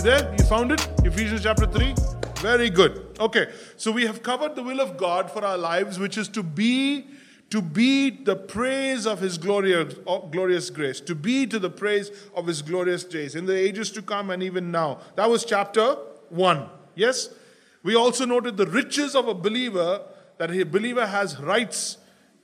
You there? You found it? Ephesians chapter 3? Very good. Okay, so we have covered the will of God for our lives, which is to be to be the praise of his glorious, glorious grace, to be to the praise of his glorious days in the ages to come and even now. That was chapter 1. Yes? We also noted the riches of a believer, that a believer has rights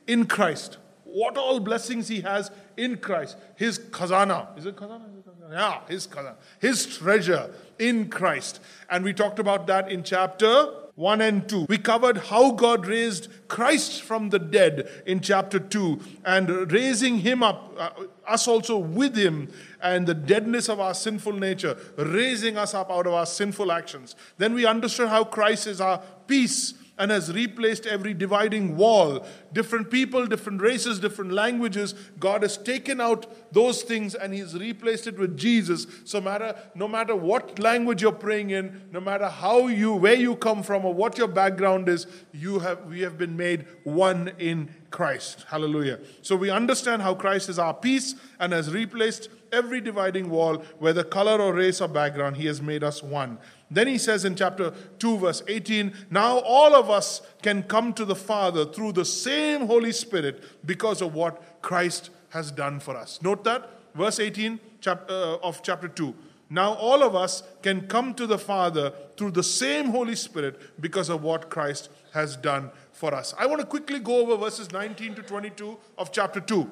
in Christ. What all blessings he has in Christ. His khazana. Is it khazana? Yeah, his khazana. His treasure in Christ. And we talked about that in chapter 1 and 2. We covered how God raised Christ from the dead in chapter 2 and raising him up, uh, us also with him, and the deadness of our sinful nature, raising us up out of our sinful actions. Then we understood how Christ is our peace and has replaced every dividing wall. Different people, different races, different languages. God has taken out those things and He's replaced it with Jesus. So matter no matter what language you're praying in, no matter how you where you come from or what your background is, you have we have been made one in Christ. Hallelujah. So we understand how Christ is our peace and has replaced every dividing wall, whether color or race or background, He has made us one. Then he says in chapter 2, verse 18, Now all of us can come to the Father through the same Holy Spirit because of what Christ has done for us. Note that, verse 18 chap- uh, of chapter 2. Now all of us can come to the Father through the same Holy Spirit because of what Christ has done for us. I want to quickly go over verses 19 to 22 of chapter 2.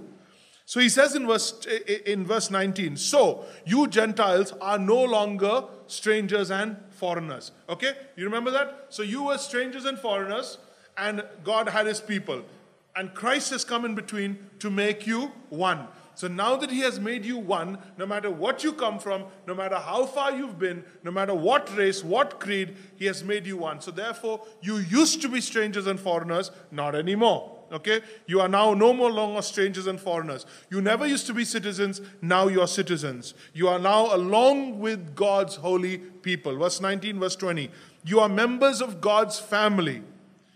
So he says in verse, eh, eh, in verse 19, So you Gentiles are no longer strangers and foreigners. Okay? You remember that? So you were strangers and foreigners, and God had his people. And Christ has come in between to make you one. So now that He has made you one, no matter what you come from, no matter how far you've been, no matter what race, what creed, He has made you one. So therefore, you used to be strangers and foreigners, not anymore. Okay? You are now no more longer strangers and foreigners. You never used to be citizens, now you are citizens. You are now along with God's holy people. Verse 19, verse 20. You are members of God's family.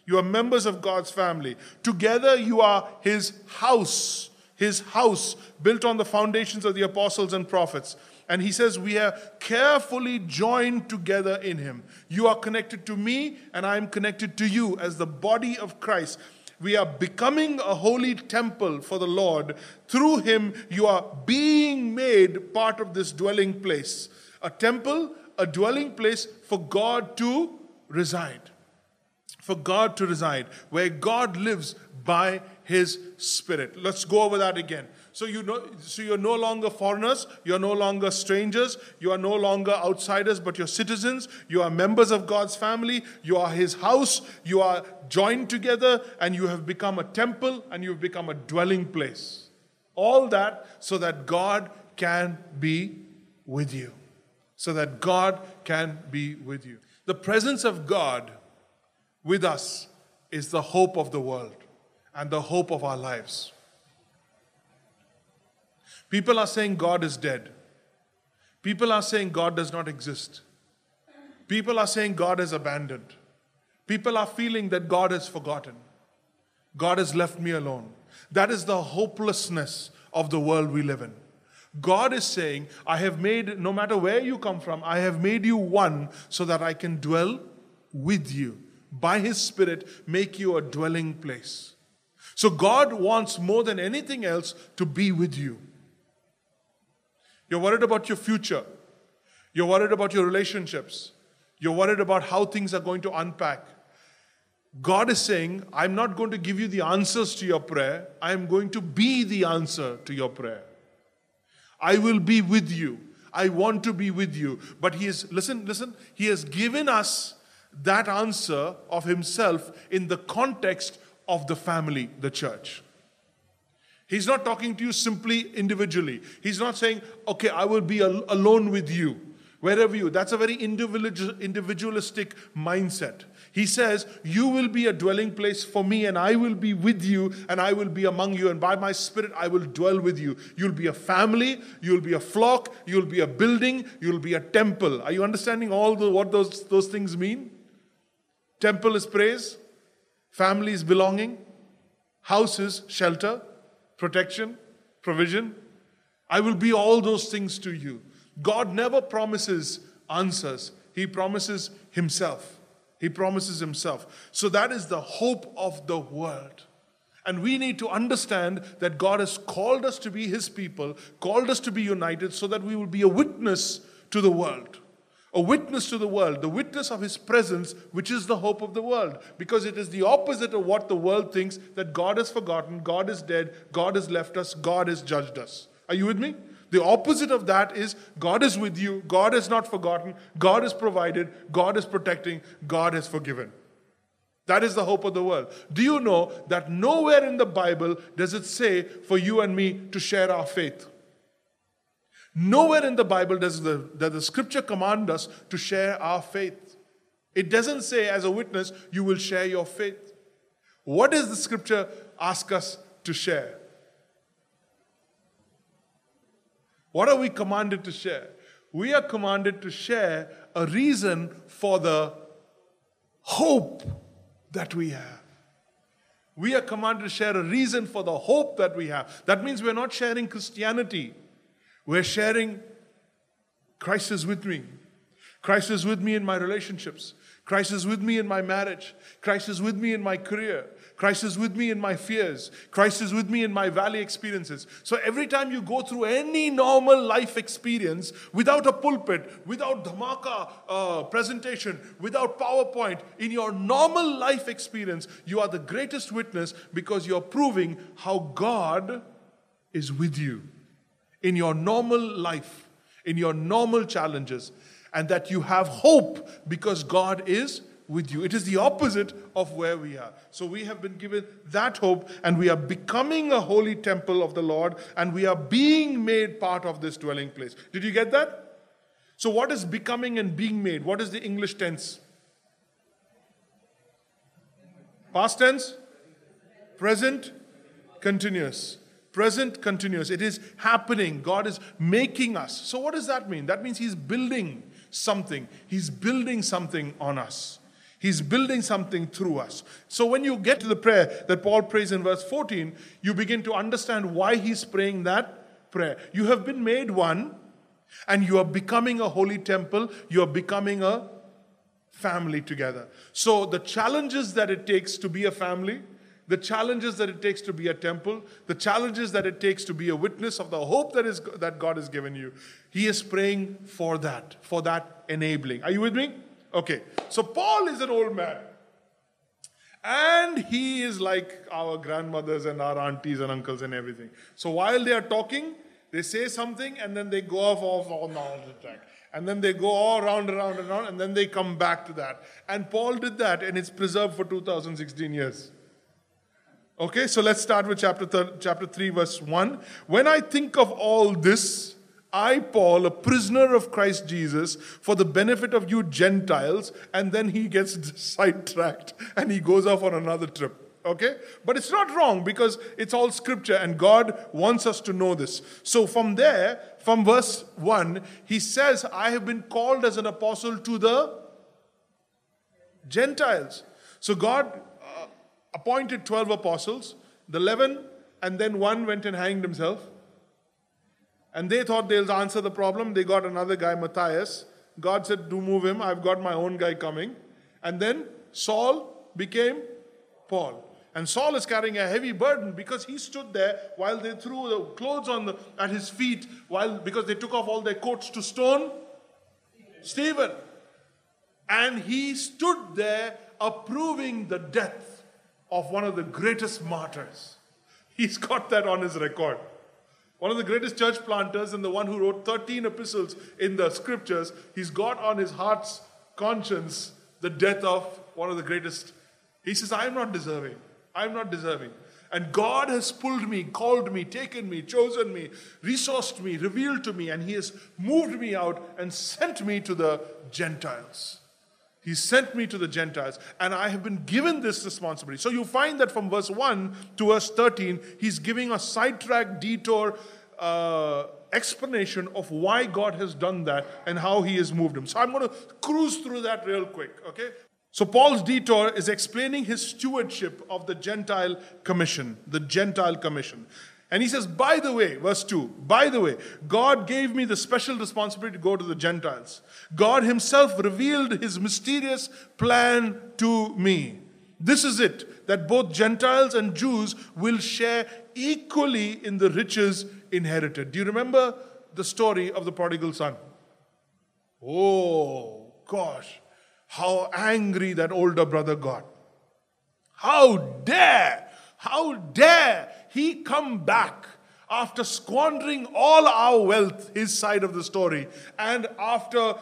You are members of God's family. Together you are his house, his house built on the foundations of the apostles and prophets. And he says, We are carefully joined together in him. You are connected to me, and I am connected to you as the body of Christ. We are becoming a holy temple for the Lord. Through him, you are being made part of this dwelling place. A temple, a dwelling place for God to reside. For God to reside, where God lives by his spirit. Let's go over that again. So you know, so you're no longer foreigners, you're no longer strangers, you are no longer outsiders, but you're citizens. You are members of God's family. You are His house. You are joined together, and you have become a temple, and you've become a dwelling place. All that so that God can be with you. So that God can be with you. The presence of God with us is the hope of the world and the hope of our lives. People are saying God is dead. People are saying God does not exist. People are saying God is abandoned. People are feeling that God has forgotten. God has left me alone. That is the hopelessness of the world we live in. God is saying, I have made, no matter where you come from, I have made you one so that I can dwell with you. By His Spirit, make you a dwelling place. So God wants more than anything else to be with you. You're worried about your future. You're worried about your relationships. You're worried about how things are going to unpack. God is saying, I'm not going to give you the answers to your prayer. I am going to be the answer to your prayer. I will be with you. I want to be with you. But He is, listen, listen, He has given us that answer of Himself in the context of the family, the church. He's not talking to you simply individually. He's not saying, okay, I will be al- alone with you, wherever you. That's a very individualistic mindset. He says, You will be a dwelling place for me, and I will be with you, and I will be among you, and by my spirit I will dwell with you. You'll be a family, you'll be a flock, you'll be a building, you'll be a temple. Are you understanding all the, what those, those things mean? Temple is praise, family is belonging, house is shelter, protection, provision. I will be all those things to you. God never promises answers. He promises Himself. He promises Himself. So that is the hope of the world. And we need to understand that God has called us to be His people, called us to be united so that we will be a witness to the world. A witness to the world, the witness of His presence, which is the hope of the world. Because it is the opposite of what the world thinks that God has forgotten, God is dead, God has left us, God has judged us. Are you with me? The opposite of that is God is with you, God has not forgotten, God has provided, God is protecting, God has forgiven. That is the hope of the world. Do you know that nowhere in the Bible does it say for you and me to share our faith? Nowhere in the Bible does the, does the scripture command us to share our faith. It doesn't say, as a witness, you will share your faith. What does the scripture ask us to share? What are we commanded to share? We are commanded to share a reason for the hope that we have. We are commanded to share a reason for the hope that we have. That means we're not sharing Christianity, we're sharing Christ is with me. Christ is with me in my relationships. Christ is with me in my marriage. Christ is with me in my career. Christ is with me in my fears. Christ is with me in my valley experiences. So every time you go through any normal life experience without a pulpit, without dhamaka uh, presentation, without PowerPoint, in your normal life experience, you are the greatest witness because you're proving how God is with you in your normal life, in your normal challenges, and that you have hope because God is with you. It is the opposite of where we are. So we have been given that hope, and we are becoming a holy temple of the Lord, and we are being made part of this dwelling place. Did you get that? So, what is becoming and being made? What is the English tense? Past tense? Present? Continuous. Present continuous. It is happening. God is making us. So, what does that mean? That means He's building something. He's building something on us. He's building something through us. So when you get to the prayer that Paul prays in verse 14, you begin to understand why he's praying that prayer. You have been made one, and you are becoming a holy temple. You are becoming a family together. So the challenges that it takes to be a family, the challenges that it takes to be a temple, the challenges that it takes to be a witness of the hope that is that God has given you. He is praying for that, for that enabling. Are you with me? Okay, so Paul is an old man. And he is like our grandmothers and our aunties and uncles and everything. So while they are talking, they say something and then they go off, off on the attack. And then they go all around, around, around, and then they come back to that. And Paul did that, and it's preserved for 2016 years. Okay, so let's start with chapter, chapter 3, verse 1. When I think of all this, I, Paul, a prisoner of Christ Jesus, for the benefit of you Gentiles, and then he gets sidetracked and he goes off on another trip. Okay? But it's not wrong because it's all scripture and God wants us to know this. So from there, from verse 1, he says, I have been called as an apostle to the Gentiles. So God appointed 12 apostles, the 11, and then one went and hanged himself. And they thought they'll answer the problem. They got another guy, Matthias. God said, Do move him. I've got my own guy coming. And then Saul became Paul. And Saul is carrying a heavy burden because he stood there while they threw the clothes on the, at his feet, while because they took off all their coats to stone Stephen. And he stood there approving the death of one of the greatest martyrs. He's got that on his record. One of the greatest church planters and the one who wrote 13 epistles in the scriptures, he's got on his heart's conscience the death of one of the greatest. He says, I'm not deserving. I'm not deserving. And God has pulled me, called me, taken me, chosen me, resourced me, revealed to me, and He has moved me out and sent me to the Gentiles. He sent me to the Gentiles, and I have been given this responsibility. So you find that from verse 1 to verse 13, he's giving a sidetrack, detour uh, explanation of why God has done that and how he has moved him. So I'm going to cruise through that real quick, okay? So Paul's detour is explaining his stewardship of the Gentile commission, the Gentile commission. And he says, by the way, verse 2, by the way, God gave me the special responsibility to go to the Gentiles. God himself revealed his mysterious plan to me. This is it, that both Gentiles and Jews will share equally in the riches inherited. Do you remember the story of the prodigal son? Oh, gosh, how angry that older brother got. How dare, how dare he come back after squandering all our wealth, his side of the story, and after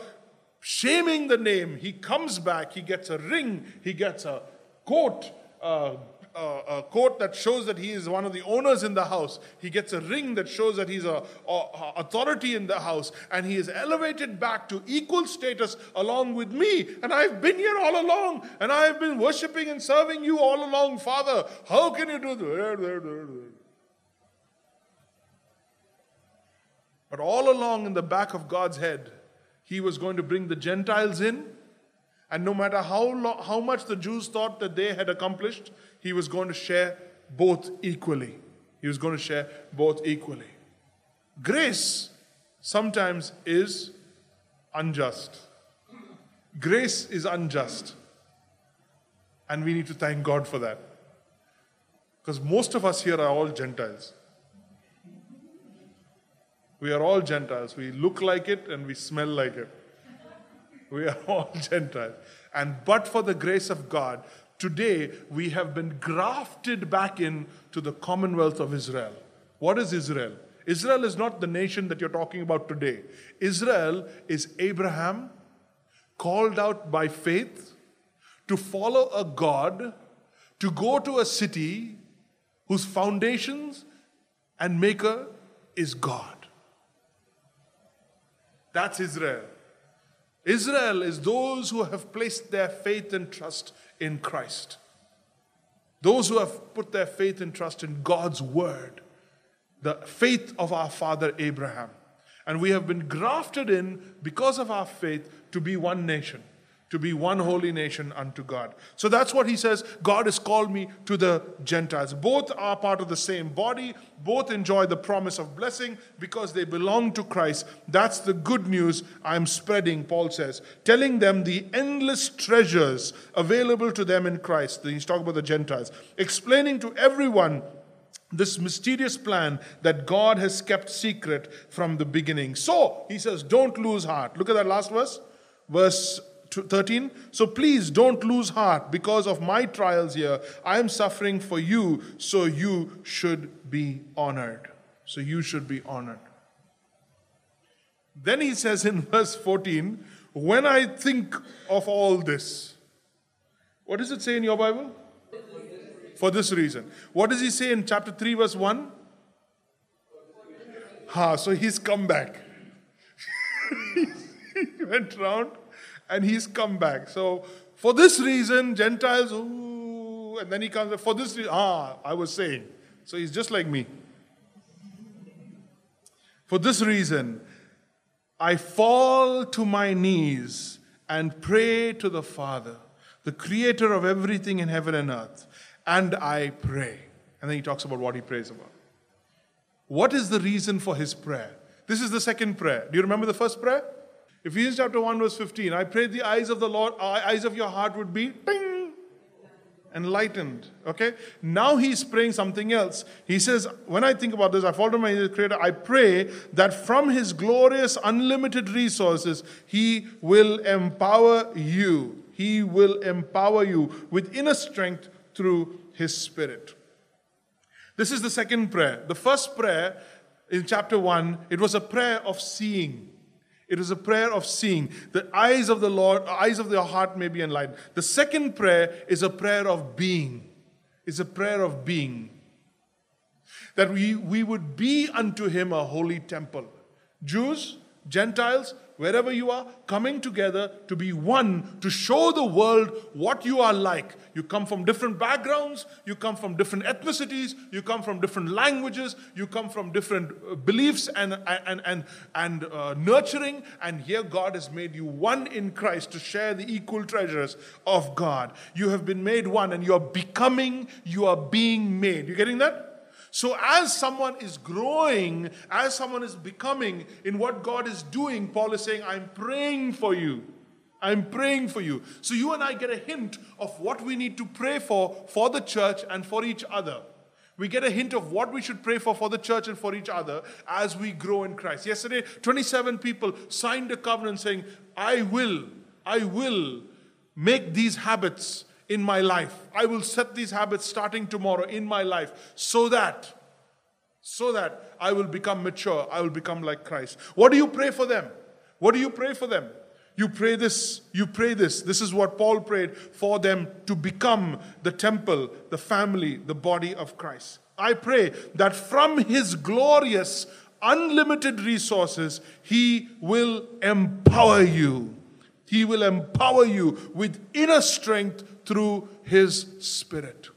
shaming the name, he comes back, he gets a ring, he gets a coat, uh, a coat that shows that he is one of the owners in the house. He gets a ring that shows that he's a, a, authority in the house, and he is elevated back to equal status along with me. And I've been here all along, and I've been worshiping and serving you all along, Father. How can you do that? But all along in the back of God's head, he was going to bring the Gentiles in. And no matter how, lo- how much the Jews thought that they had accomplished, he was going to share both equally. He was going to share both equally. Grace sometimes is unjust. Grace is unjust. And we need to thank God for that. Because most of us here are all Gentiles. We are all Gentiles. We look like it and we smell like it. We are all Gentiles. And but for the grace of God, today we have been grafted back in to the commonwealth of Israel. What is Israel? Israel is not the nation that you're talking about today. Israel is Abraham called out by faith to follow a God, to go to a city whose foundations and maker is God. That's Israel. Israel is those who have placed their faith and trust in Christ. Those who have put their faith and trust in God's word, the faith of our father Abraham. And we have been grafted in because of our faith to be one nation to be one holy nation unto God. So that's what he says. God has called me to the Gentiles. Both are part of the same body, both enjoy the promise of blessing because they belong to Christ. That's the good news I'm spreading, Paul says, telling them the endless treasures available to them in Christ. He's talking about the Gentiles, explaining to everyone this mysterious plan that God has kept secret from the beginning. So, he says, don't lose heart. Look at that last verse. Verse 13 so please don't lose heart. Because of my trials here i am suffering for you so you should be honored. So you should be honored. Then he says in verse 14 when i think of all this what does it say in your bible? For this reason. What does he say in chapter 3 verse 1 ha so he's come back. He went round and he's come back. So for this reason, Gentiles, ooh, and then he comes, for this reason, ah, I was saying. So he's just like me. For this reason, I fall to my knees and pray to the Father, the creator of everything in heaven and earth, and I pray. And then he talks about what he prays about. What is the reason for his prayer? This is the second prayer. Do you remember the first prayer? Ephesians chapter 1, verse 15. I pray the eyes of the Lord, eyes of your heart would be ding, enlightened. Okay? Now he's praying something else. He says, When I think about this, I fall to my creator, I pray that from his glorious, unlimited resources, he will empower you. He will empower you with inner strength through his spirit. This is the second prayer. The first prayer in chapter 1, it was a prayer of seeing. It is a prayer of seeing. The eyes of the Lord, eyes of your heart may be enlightened. The second prayer is a prayer of being. It's a prayer of being. That we, we would be unto him a holy temple. Jews, Gentiles, wherever you are, coming together to be one, to show the world what you are like. You come from different backgrounds, you come from different ethnicities, you come from different languages, you come from different uh, beliefs and, and, and, and uh, nurturing, and here God has made you one in Christ to share the equal treasures of God. You have been made one, and you are becoming, you are being made. You getting that? So, as someone is growing, as someone is becoming in what God is doing, Paul is saying, I'm praying for you. I'm praying for you. So, you and I get a hint of what we need to pray for for the church and for each other. We get a hint of what we should pray for for the church and for each other as we grow in Christ. Yesterday, 27 people signed a covenant saying, I will, I will make these habits in my life. I will set these habits starting tomorrow in my life so that so that I will become mature, I will become like Christ. What do you pray for them? What do you pray for them? You pray this, you pray this. This is what Paul prayed for them to become the temple, the family, the body of Christ. I pray that from his glorious, unlimited resources, he will empower you. He will empower you with inner strength through His Spirit.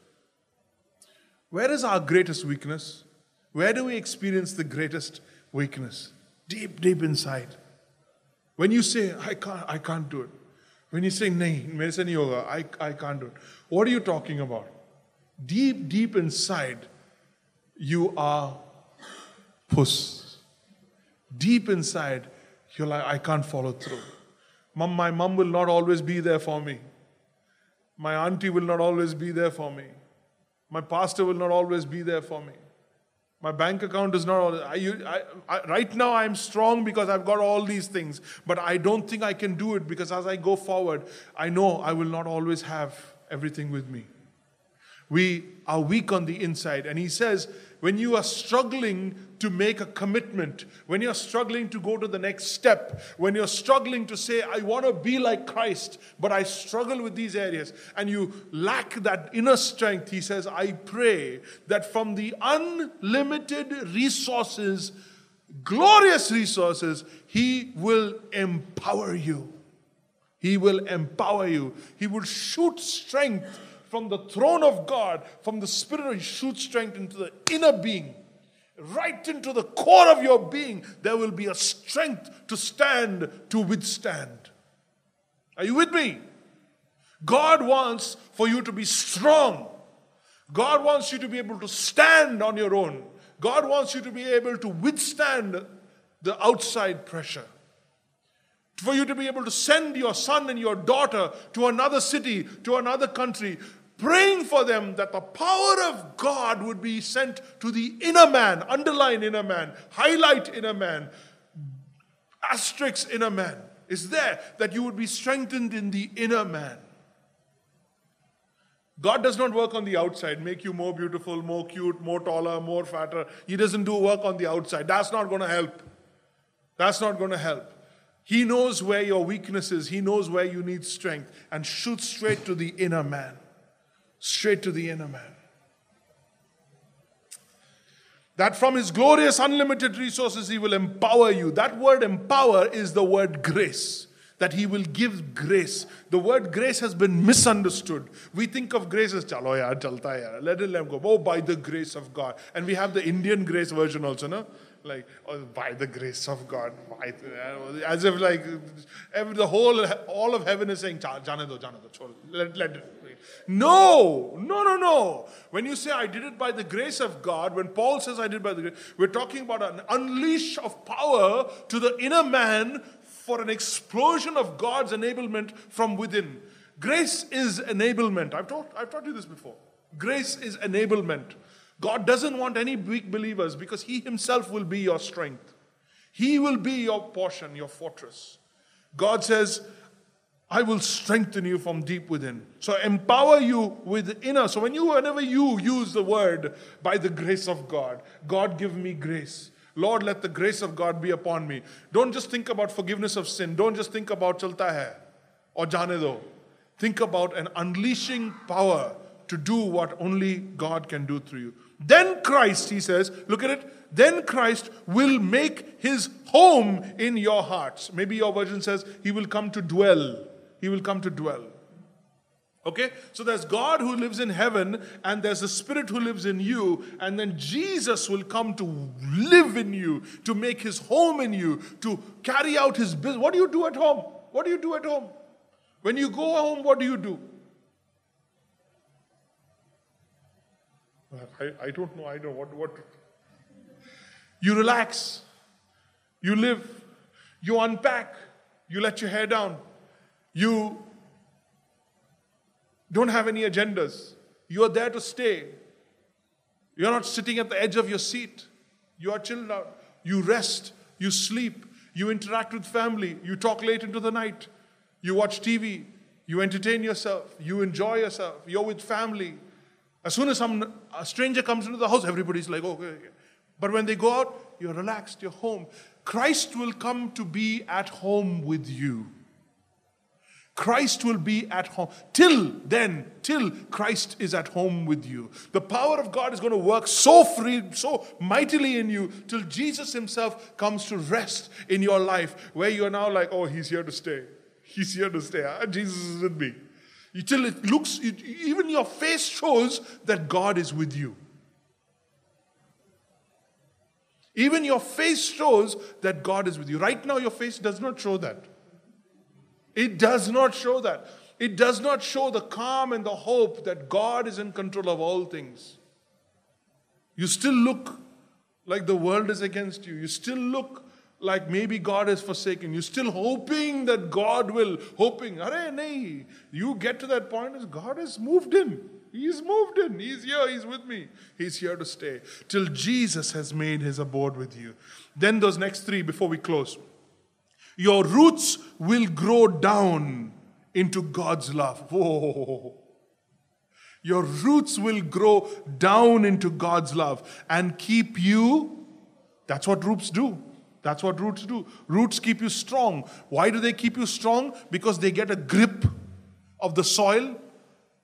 Where is our greatest weakness? Where do we experience the greatest weakness? Deep, deep inside. When you say, I can't, I can't do it. When you say, Nahi, mere yoga, I, I can't do it. What are you talking about? Deep, deep inside, you are puss. Deep inside, you're like, I can't follow through. My mom will not always be there for me. My auntie will not always be there for me. My pastor will not always be there for me. My bank account is not. I, I, I, right now, I'm strong because I've got all these things, but I don't think I can do it because as I go forward, I know I will not always have everything with me. We are weak on the inside. And he says, when you are struggling to make a commitment, when you're struggling to go to the next step, when you're struggling to say, I want to be like Christ, but I struggle with these areas, and you lack that inner strength, he says, I pray that from the unlimited resources, glorious resources, he will empower you. He will empower you. He will shoot strength from the throne of God, from the Spirit, He shoots strength into the inner being right into the core of your being, there will be a strength to stand, to withstand. Are you with me? God wants for you to be strong. God wants you to be able to stand on your own. God wants you to be able to withstand the outside pressure. For you to be able to send your son and your daughter to another city, to another country, praying for them that the power of God would be sent to the inner man, underline inner man, highlight inner man, asterisk inner man is there, that you would be strengthened in the inner man. God does not work on the outside, make you more beautiful, more cute, more taller, more fatter. He doesn't do work on the outside. That's not going to help. That's not going to help. He knows where your weakness is, He knows where you need strength, and shoots straight to the inner man straight to the inner man. That from his glorious, unlimited resources, he will empower you. That word empower is the word grace. That he will give grace. The word grace has been misunderstood. We think of grace as chalo yaar, chalta yaar. Let it let go. Oh, by the grace of God. And we have the Indian grace version also, no? Like, oh, by the grace of God. As if like every, the whole, all of heaven is saying, jane do, jane do, let, let it. No, no, no, no. When you say I did it by the grace of God, when Paul says I did by the grace, we're talking about an unleash of power to the inner man for an explosion of God's enablement from within. Grace is enablement. I've taught, I've taught you this before. Grace is enablement. God doesn't want any weak believers because He Himself will be your strength. He will be your portion, your fortress. God says, I will strengthen you from deep within. So empower you with inner. So when you, whenever you use the word by the grace of God, God give me grace. Lord, let the grace of God be upon me. Don't just think about forgiveness of sin. Don't just think about chalta hai or jane do. Think about an unleashing power to do what only God can do through you. Then Christ, he says, look at it, then Christ will make his home in your hearts. Maybe your version says he will come to dwell. He will come to dwell. Okay? So there's God who lives in heaven, and there's the Spirit who lives in you, and then Jesus will come to live in you, to make his home in you, to carry out his business. What do you do at home? What do you do at home? When you go home, what do you do? I, I don't know. I don't what what. You relax. You live. You unpack. You let your hair down. You don't have any agendas. You are there to stay. You're not sitting at the edge of your seat. You are chilled out. You rest. You sleep. You interact with family. You talk late into the night. You watch TV. You entertain yourself. You enjoy yourself. You're with family. As soon as some a stranger comes into the house, everybody's like, okay, okay. But when they go out, you're relaxed, you're home. Christ will come to be at home with you. Christ will be at home. Till then, till Christ is at home with you. The power of God is going to work so free, so mightily in you till Jesus Himself comes to rest in your life, where you're now like, oh, He's here to stay. He's here to stay. Ah, Jesus is with me. Till it looks, even your face shows that God is with you. Even your face shows that God is with you. Right now, your face does not show that. It does not show that. It does not show the calm and the hope that God is in control of all things. You still look like the world is against you. You still look like maybe God has forsaken You're Still hoping that God will, hoping. Are nahi. You get to that point as God has moved in. He's moved in. He's here. He's with me. He's here to stay. Till Jesus has made his abode with you. Then those next three before we close. Your roots will grow down into God's love. Whoa. Your roots will grow down into God's love and keep you. That's what roots do. That's what roots do. Roots keep you strong. Why do they keep you strong? Because they get a grip of the soil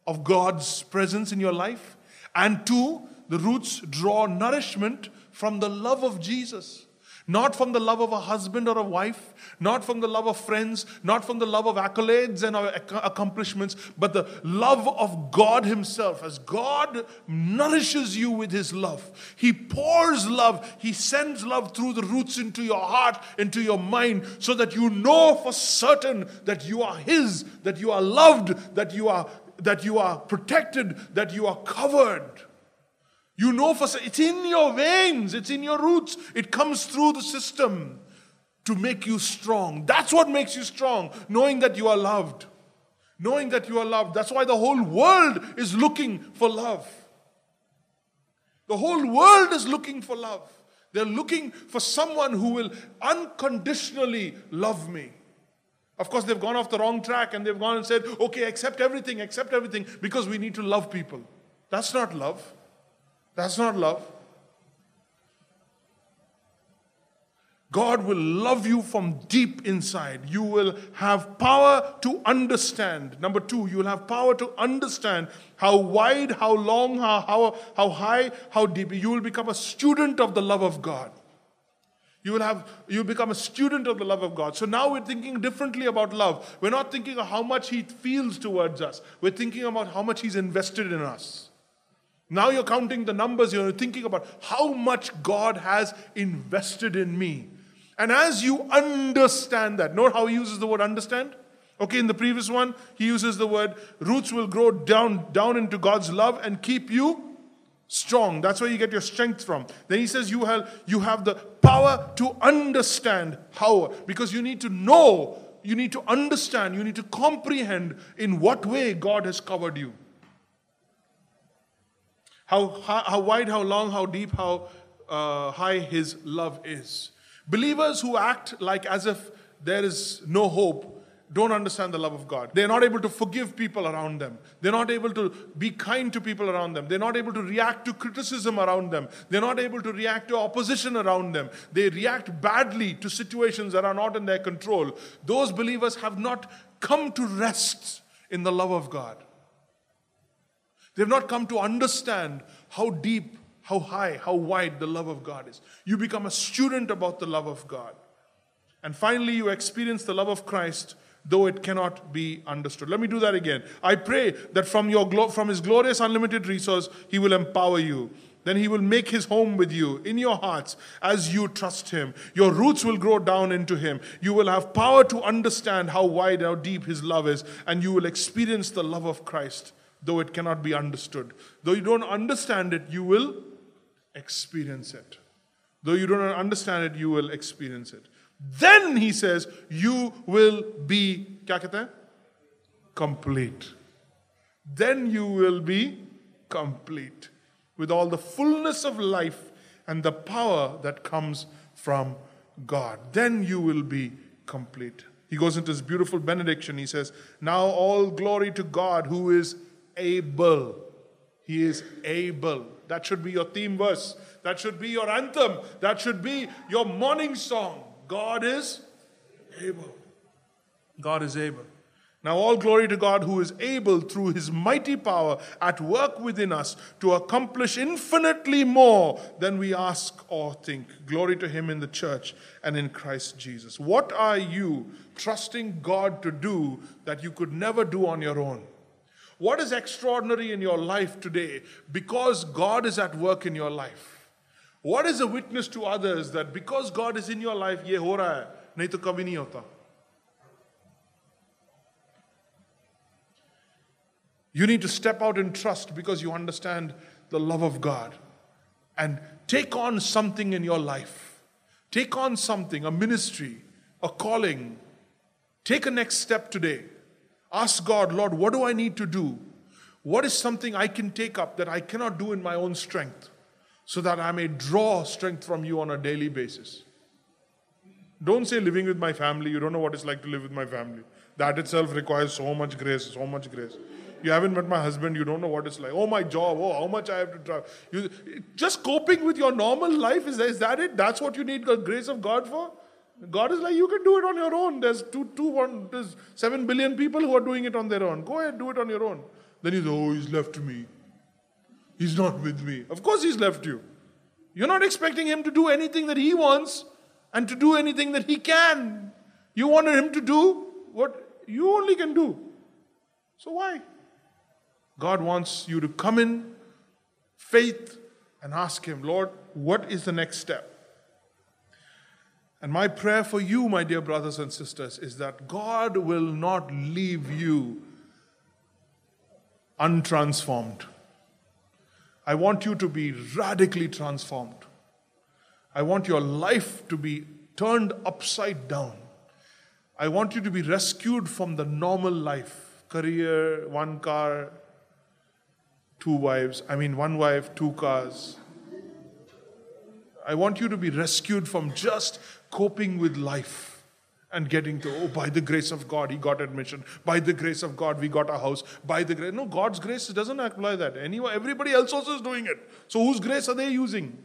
of God's presence in your life. And two, the roots draw nourishment from the love of Jesus. Not from the love of a husband or a wife, not from the love of friends, not from the love of accolades and accomplishments, but the love of God Himself. As God nourishes you with His love, He pours love, He sends love through the roots into your heart, into your mind, so that you know for certain that you are His, that you are loved, that you are that you are protected, that you are covered. You know for it's in your veins, it's in your roots. It comes through the system to make you strong. That's what makes you strong, knowing that you are loved. Knowing that you are loved. That's why the whole world is looking for love. The whole world is looking for love. They're looking for someone who will unconditionally love me. Of course, they've gone off the wrong track and they've gone and said, okay, accept everything, accept everything, because we need to love people. That's not love. That's not love. God will love you from deep inside. You will have power to understand. Number two, you will have power to understand how wide, how long, how, how, how high, how deep. You will become a student of the love of God. You will have you become a student of the love of God. So now we're thinking differently about love. We're not thinking of how much He feels towards us. We're thinking about how much He's invested in us. Now you're counting the numbers, you're thinking about how much God has invested in me. And as you understand that, note how he uses the word understand? Okay, in the previous one, he uses the word roots will grow down, down into God's love and keep you strong. That's where you get your strength from. Then he says you have, you have the power to understand how, because you need to know, you need to understand, you need to comprehend in what way God has covered you. How, how, wide, how long, how deep, how uh, high his love is. Believers who act like as if there is no hope don't understand the love of God. They're not able to forgive people around them. They're not able to be kind to people around them. They're not able to react to criticism around them. They're not able to react to opposition around them. They react badly to situations that are not in their control. Those believers have not come to rest in the love of God. They've not come to understand how deep, how high, how wide the love of God is. You become a student about the love of God. And finally, you experience the love of Christ, though it cannot be understood. Let me do that again. I pray that from, your, glo- from His glorious, unlimited resource, He will empower you. Then He will make His home with you in your hearts as you trust Him. Your roots will grow down into Him. You will have power to understand how wide, how deep His love is, and you will experience the love of Christ though it cannot be understood. Though you don't understand it, you will experience it. Though you don't understand it, you will experience it. Then he says, you will be complete. Then you will be complete with all the fullness of life and the power that comes from God. Then you will be complete. He goes into this beautiful benediction. He says, Now all glory to God who is able. He is able. That should be your theme verse. That should be your anthem. That should be your morning song. God is able. God is able. Now, all glory to God who is able through his mighty power at work within us to accomplish infinitely more than we ask or think. Glory to him in the church and in Christ Jesus. What are you trusting God to do that you could never do on your own? What is extraordinary in your life today because God is at work in your life? What is a witness to others that because God is in your life, ye ho raha hai, nahi to kabhi nahi hota? You need to step out in trust because you understand the love of God and take on something in your life. Take on something, a ministry, a calling. Take a next step today. Ask God, Lord, what do I need to do? What is something I can take up that I cannot do in my own strength so that I may draw strength from you on a daily basis? Don't say living with my family. You don't know what it's like to live with my family. That itself requires so much grace, so much grace. You haven't met my husband, you don't know what it's like. Oh, my job, oh, how much I have to travel. You, just coping with your normal life, is, is that it? That's what you need the grace of God for? God is like, you can do it on your own. There's two, two, one, there's seven billion people who are doing it on their own. Go ahead, do it on your own. Then he's, oh, he's left me. He's not with me. Of course, he's left you. You're not expecting him to do anything that he wants and to do anything that he can. You wanted him to do what you only can do. So why? God wants you to come in faith and ask Him, Lord, what is the next step? And my prayer for you, my dear brothers and sisters, is that God will not leave you untransformed. I want you to be radically transformed. I want your life to be turned upside down. I want you to be rescued from the normal life career, one car, two wives, I mean, one wife, two cars. I want you to be rescued from just coping with life and getting to, oh, by the grace of God, he got admission. By the grace of God, we got a house. By the grace, no, God's grace doesn't apply that. Anyone, everybody else also is doing it. So whose grace are they using?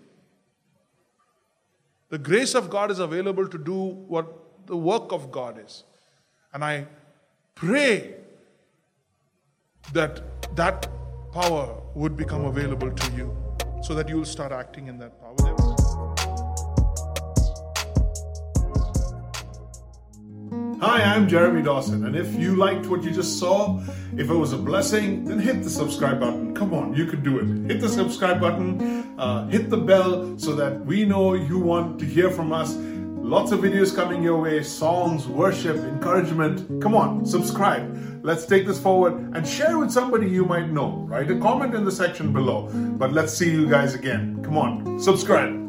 The grace of God is available to do what the work of God is. And I pray that that power would become available to you so that you'll start acting in that power. Hi, I'm Jeremy Dawson, and if you liked what you just saw, if it was a blessing, then hit the subscribe button. Come on, you can do it. Hit the subscribe button, uh, hit the bell so that we know you want to hear from us Lots of videos coming your way songs, worship, encouragement. Come on, subscribe. Let's take this forward and share with somebody you might know. Write a comment in the section below. But let's see you guys again. Come on, subscribe.